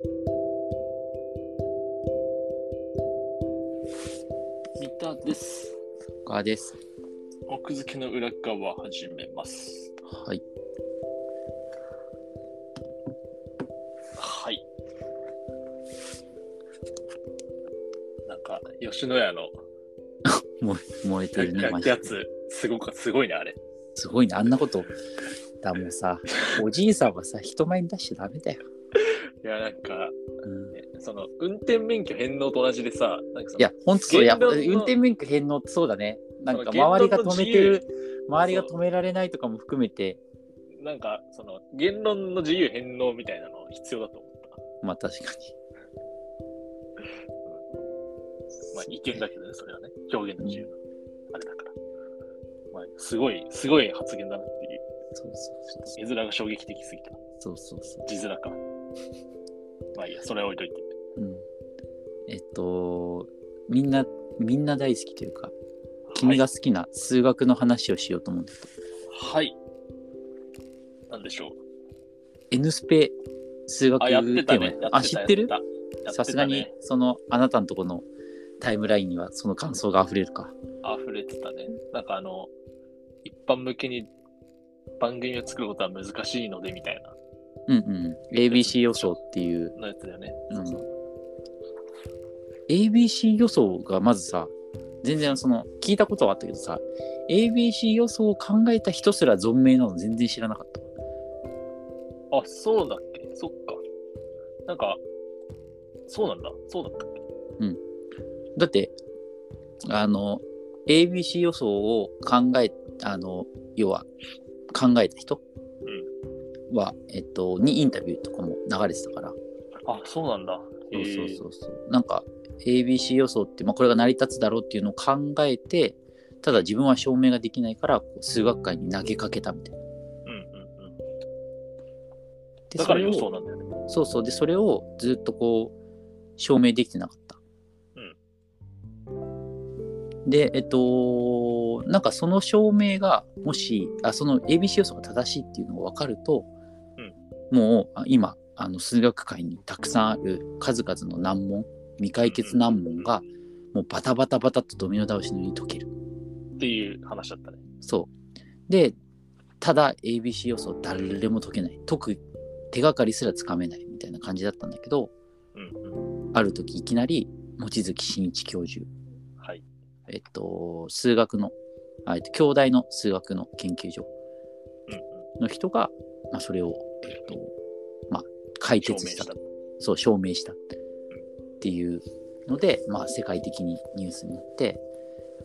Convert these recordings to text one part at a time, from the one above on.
三田です。他です。奥付けの裏側始めます。はい。はい。なんか、吉野家の 燃え燃えてるね、マジで。やつ、すごか、すごいね、あれ。すごいね、あんなこと。だもうさ、おじいさんはさ、人前に出しちゃダメだよ。いや、なんか、うん、ねその、運転免許返納と同じでさ、なんかいや、ほんとそう、や運転免許返納ってそうだね。なんか周りが止めてる、周りが止められないとかも含めて、なんか、その、言論の自由返納みたいなの必要だと思った。まあ確かに。まあ、意見だけどね、それはね。表現の自由の、あれだから。まあ、すごい、すごい発言だなっていう。そうそうそう。絵面が衝撃的すぎた。そうそうそう。字面か。まあいいや、それは置いといて。うん。えっと、みんな、みんな大好きというか、君が好きな数学の話をしようと思うんだけど、はい。はい。なんでしょう。N スペ数学。テーマあ、知ってる？さすがに、そのあなたのとこのタイムラインにはその感想が溢れるか。溢れてたね。なんかあの、一般向けに番組を作ることは難しいのでみたいなうんうん。ABC 予想っていう。のやつだよね。うん、ABC 予想がまずさ、全然その聞いたことはあったけどさ、ABC 予想を考えた人すら存命なの全然知らなかった。あ、そうだっけ？そっか。なんか、そうなんだ。そうだったっけ？だって、あの、ABC 予想を考え、あの、要は考えた人は、えっと、にインタビューとかも流れてたから、あ、そうなんだ。そうそうそうそう。なんか ABC 予想って、まあ、これが成り立つだろうっていうのを考えて、ただ自分は証明ができないから、数学界に投げかけたみたいな。うんうんうん。でだから予想なんだよね。そうそう。で、それをずっとこう、証明できてなかった。で、えっと、なんかその証明が、もし、あその ABC 予想が正しいっていうのが分かると、もうあ今、あの数学界にたくさんある数々の難問、未解決難問が、もうバタバタバタっとドミノ倒しのように解ける。っていう話だったね。そう。で、ただ ABC 予想誰も解けない。解く手がかりすらつかめないみたいな感じだったんだけど、うんうん。ある時いきなり望月真一教授、はい。えっと、数学の、あえっと、兄弟の数学の研究所。の人が、まあ、それを、えっと、まあ、解決した。そう、証明したっていうので、まあ、世界的にニュースになって、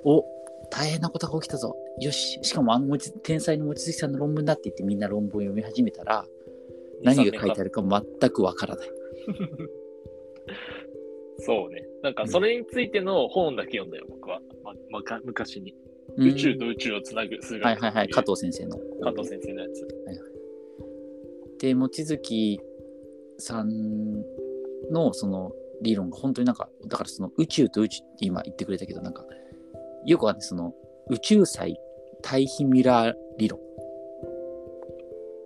お大変なことが起きたぞ。よし、しかもあの天才の望月さんの論文だって言ってみんな論文を読み始めたら、何が書いてあるか全くわからない。そうね。なんかそれについての本だけ読んだよ、僕は。ままか昔に。うん宇宙と宇宙をつなぐ数学はいはいはい、加藤藤先生の。加藤先生のやつ。で望月さんのその理論が本当になんかだからその宇宙と宇宙って今言ってくれたけどなんかよくあるその宇宙際対比ミラー理論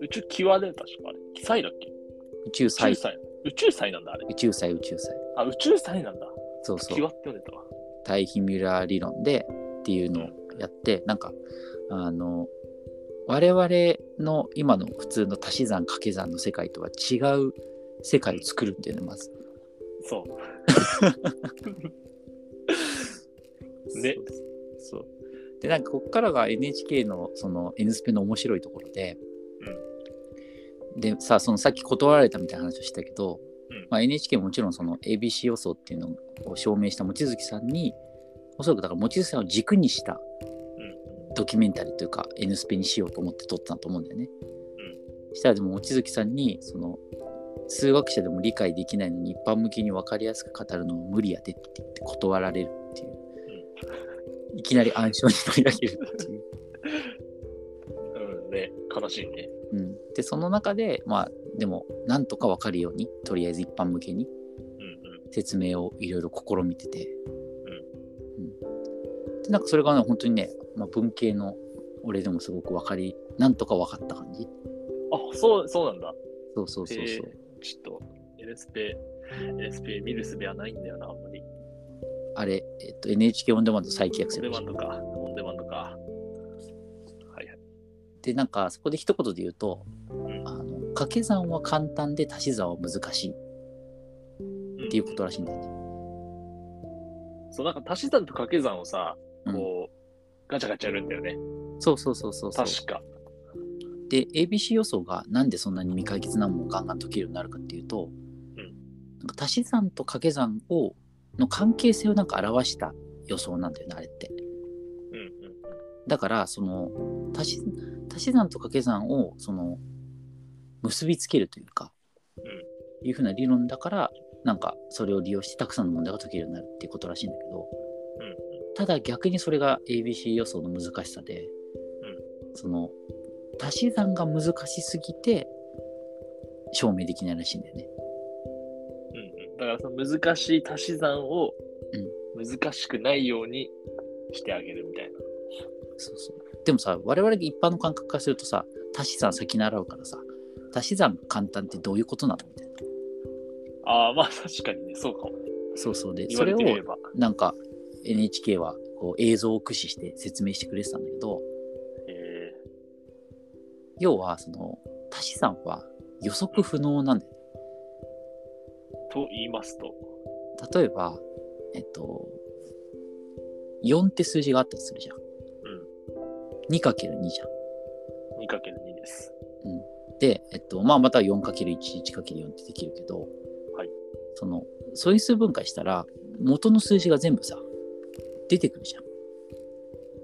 宇宙際で確かあれ。際だっけ？宇宙宇宙際際。宇宙際なんだ、あれ。宇宙際宇宙際あ、宇宙際なんだ。そうそう際って読んでたわ。対比ミラー理論でっていうのをやってなんかあの我々の今の普通の足し算掛け算の世界とは違う世界を作るんだよねまず。そう。ね。そう。で、なんかこっからが NHK のその N スペの面白いところで、で、さ、そのさっき断られたみたいな話をしたけど、うんまあ、NHK ももちろんその ABC 予想っていうのを証明した望月さんに、おそらくだから望月さんを軸にしたうん。ドキュメンタリーというか N スペにしようと思って撮ったと思うんだよね。したらでも望月さんに、その、数学者でも理解できないのに一般向けに分かりやすく語るのも無理やでって言って断られるっていう。いきなり暗証に取り上げるっていう。うん。うん。ね。悲しいね。うん、でその中でまあでもなんとか分かるようにとりあえず一般向けにうんうん。説明をいろいろ試みてて、うんでなんかそれがね本当にね、まあ、文系の俺でもすごく分かりなんとか分かった感じあ、そう、そうなんだ。そうそうそうそう、えーちょっと、NSP、NSP 見るすべはないんだよな、あんまり。あれ、えっと、NHK オンデマンド再契約すオンデるマンドか。オンデマンドか。はいはい。で、なんか、そこで一言で言うと、うんあの掛け算は簡単で足し算は難しいっていうことらしいんだよね。そう、なんか足し算と掛け算をさ、うんこう、ガチャガチャやるんだよね。そうそうそうそうそう。確か。で、ABC 予想がなんでそんなに未解決難問をガンガン解けるようになるかっていうと、うんなんか足し算と掛け算をの関係性をなんか表した予想なんだよね、あれって。うんうんだから、その足し足し算と掛け算をその結びつけるというか、いうふうな理論だから、なんかそれを利用してたくさんの問題が解けるようになるっていうことらしいんだけど、うんうんただ逆にそれが ABC 予想の難しさで、その足し算が難しすぎて証明できないらしいんだよね。うんうん。だからその難しい足し算を難しくないようにしてあげるみたいな。そうそう。でもさ、我々一般の感覚からするとさ、足し算先習うからさ、足し算簡単ってどういうことなのみたいな。ああ、まあ確かにね、そうかもね。そうそうで、言それを。なんか NHK はこう映像を駆使して説明してくれてたんだけど、え要はその足し算は予測不能なんだよと言いますと。例えば、えっと、4って数字があったとするじゃん。2×2 じゃん。2×2 です。で、えっと、まあ、また 4×1、1×4 ってできるけど、はいその、素因数分解したら、元の数字が全部さ、出てくるじゃん。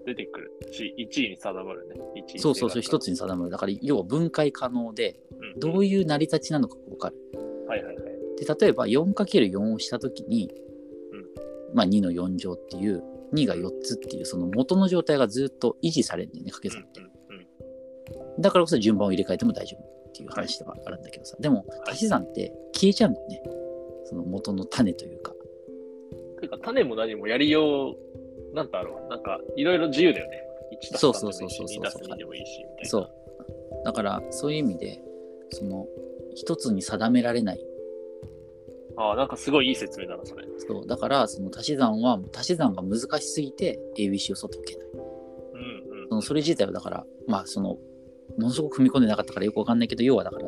出てくるし、1位に定まるね。1位そうそうそう、一つ。つに定まる。だから、要は分解可能で、うんどういう成り立ちなのか分かる。はいはいはい。で、例えば 4×4 をしたときに、まあ、2の4乗っていう、2が4つっていう、その元の状態がずっと維持されるんだよね、掛け算って。うんうんうんだからこそ順番を入れ替えても大丈夫っていう話ではあるんだけどさ、でも足し算って消えちゃうんだよね。その元の種というか。てか、種も何もやりよう、なんだろう、なんか、いろいろ自由だよね。1たすそう3そうそうそうでもいいし、2たす2でもいいし、みたいな。そう。だからそういう意味で、その一つに定められない。ああ、なんかすごいいい説明だな、それ。そうだからその足し算は足し算が難しすぎて ABC 予想解けない。うんうん。そのそれ自体はだから、まあその、ものすごく踏み込んでなかったからよくわかんないけど、要はだから、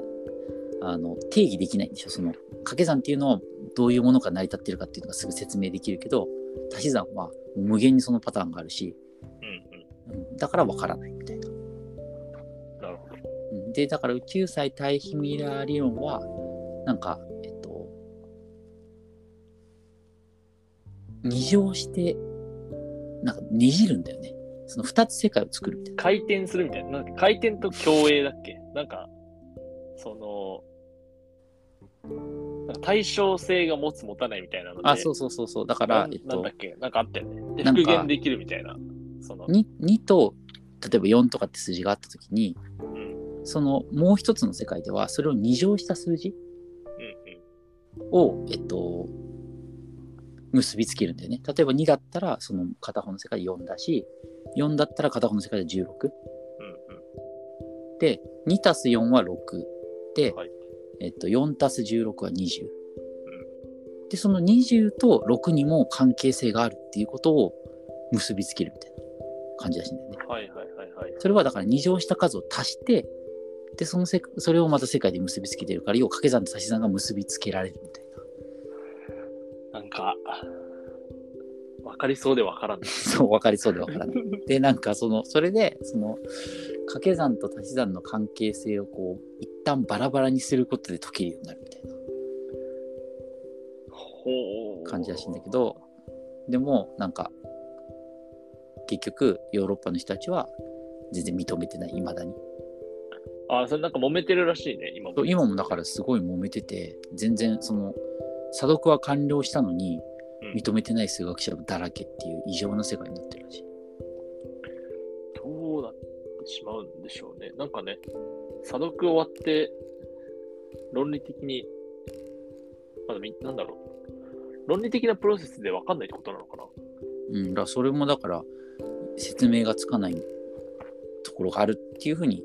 あの、定義できないんでしょ。その、掛け算っていうのはどういうものが成り立ってるかっていうのがすぐ説明できるけど、足し算は無限にそのパターンがあるし、うんうん。うんだからわからないみたいな。なるほど。うんで、だから宇宙際対比ミラー理論は、なんか、えっと、二乗して、なんかねじるんだよね。その二つ世界を作るみたいな。回転するみたいな。なんか回転と共栄だっけ？なんか、その、なんか対称性が持つ持たないみたいなので。あ、そうそうそうそう。だからえっとなんだっ、け？なんかあったよね。で、なんか復元できるみたいな。その、2, 2と、例えば4とかって数字があったときに、うんそのもう一つの世界では、それを二乗した数字うんうん。を、えっと、結びつけるんだよね。例えば2だったら、その片方の世界4だし、4だったら片方の世界で16。うんうん。で、2たす4は6。で、はいえっと、4たす16は20。で、その20と6にも関係性があるっていうことを結びつけるみたいな感じらしいんだよね。はいはいはいはい。それはだから2乗した数を足して、で、そのせそれをまた世界で結びつけてるから、要は掛け算と足し算が結びつけられるみたいわかりそうでわからんない。そう、分かりそうで分からない。で、なんかその、それで、その、掛け算と足し算の関係性をこう、一旦バラバラにすることで解けるようになるみたいな。感じらしいんだけど、でも、なんか、結局、ヨーロッパの人たちは全然認めてない、未だに。あ、それなんか揉めてるらしいね、今も。今もだからすごい揉めてて、全然その、査読は完了したのに、うん認めてない数学者だらけっていう異常な世界になってるらしい。どうなってしまうんでしょうね。なんかね、査読終わって、論理的に、まだみ、なんだろう。論理的なプロセスでわかんないってことなのかなうん、だそれもだから説明がつかないところがあるっていうふうに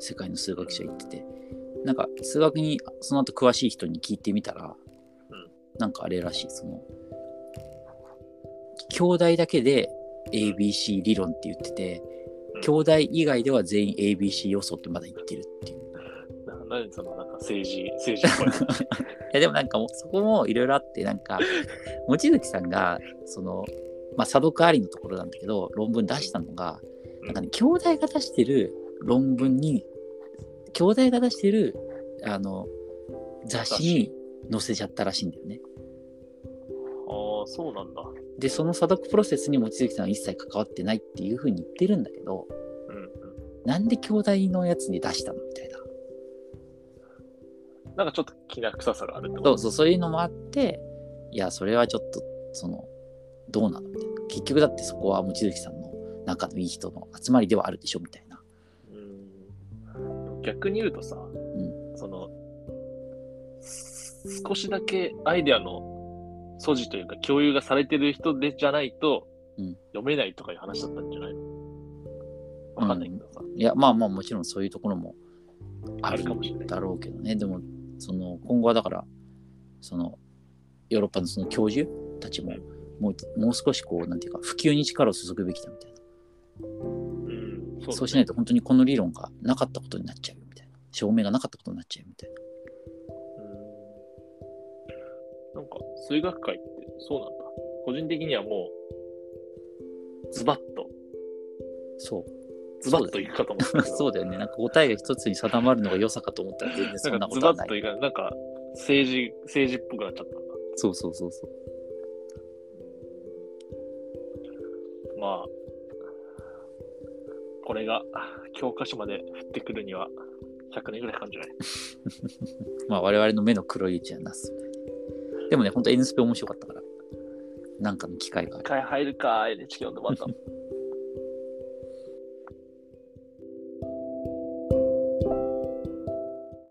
世界の数学者は言っててなんか数学にその後詳しい人に聞いてみたら、うんなんかあれらしい、その、兄弟だけで ABC 理論って言ってて、うん兄弟以外では全員 ABC 予想ってまだ言ってるっていう。な何そのなんか政治、政治っぽい。いやでもなんかもうそこもいろいろあってなんか 望月さんがそのまあ査読ありのところなんだけど論文出したのがなんかね兄弟が出してる論文に兄弟が出してるあの雑誌に載せちゃったらしいんだよね。ああ、そうなんだ。でその査読プロセスに望月さんは一切関わってないっていうふうに言ってるんだけどうんうん。なんで兄弟のやつに出したのみたいな。なんかちょっときな臭さがあるってこと？そうそう、そういうのもあって、いや、それはちょっと、その、どうなのみたいな。結局だってそこは望月さんの仲のいい人の集まりではあるでしょみたいな。うん逆に言うとさ、少しだけアイデアの素地というか共有がされてる人でじゃないと、うん読めないとかいう話だったんじゃないの？わかんないけどさ。いや、まあまあもちろんそういうところもあるかもしれないだろうけどね。でも、その、今後はだから、その、ヨーロッパのその教授たちも、もう、もう少しこう、なんていうか、普及に力を注ぐべきだみたいな。うん、そうだねそうしないと本当にこの理論がなかったことになっちゃうよみたいな。証明がなかったことになっちゃうみたいな。うんなんか、数学界ってそうなんだ。個人的にはもう、ズバッと、そう。ズバッといくかと思ったけど。そうだよね。なんか答えが一つに定まるのが良さかと思ったら全然そんなこかズとはなッといかない。なんか、政治、政治っぽくなっちゃったんだ。そうそうそうそう。まあ、これが教科書まで降ってくるには100年ぐらいかかるんじゃない？まあ我々の目の黒いうちはなす。でもね、本当 N スペ面白かったから。なんかの機会がある。一回入るか、NHK オンデマンド。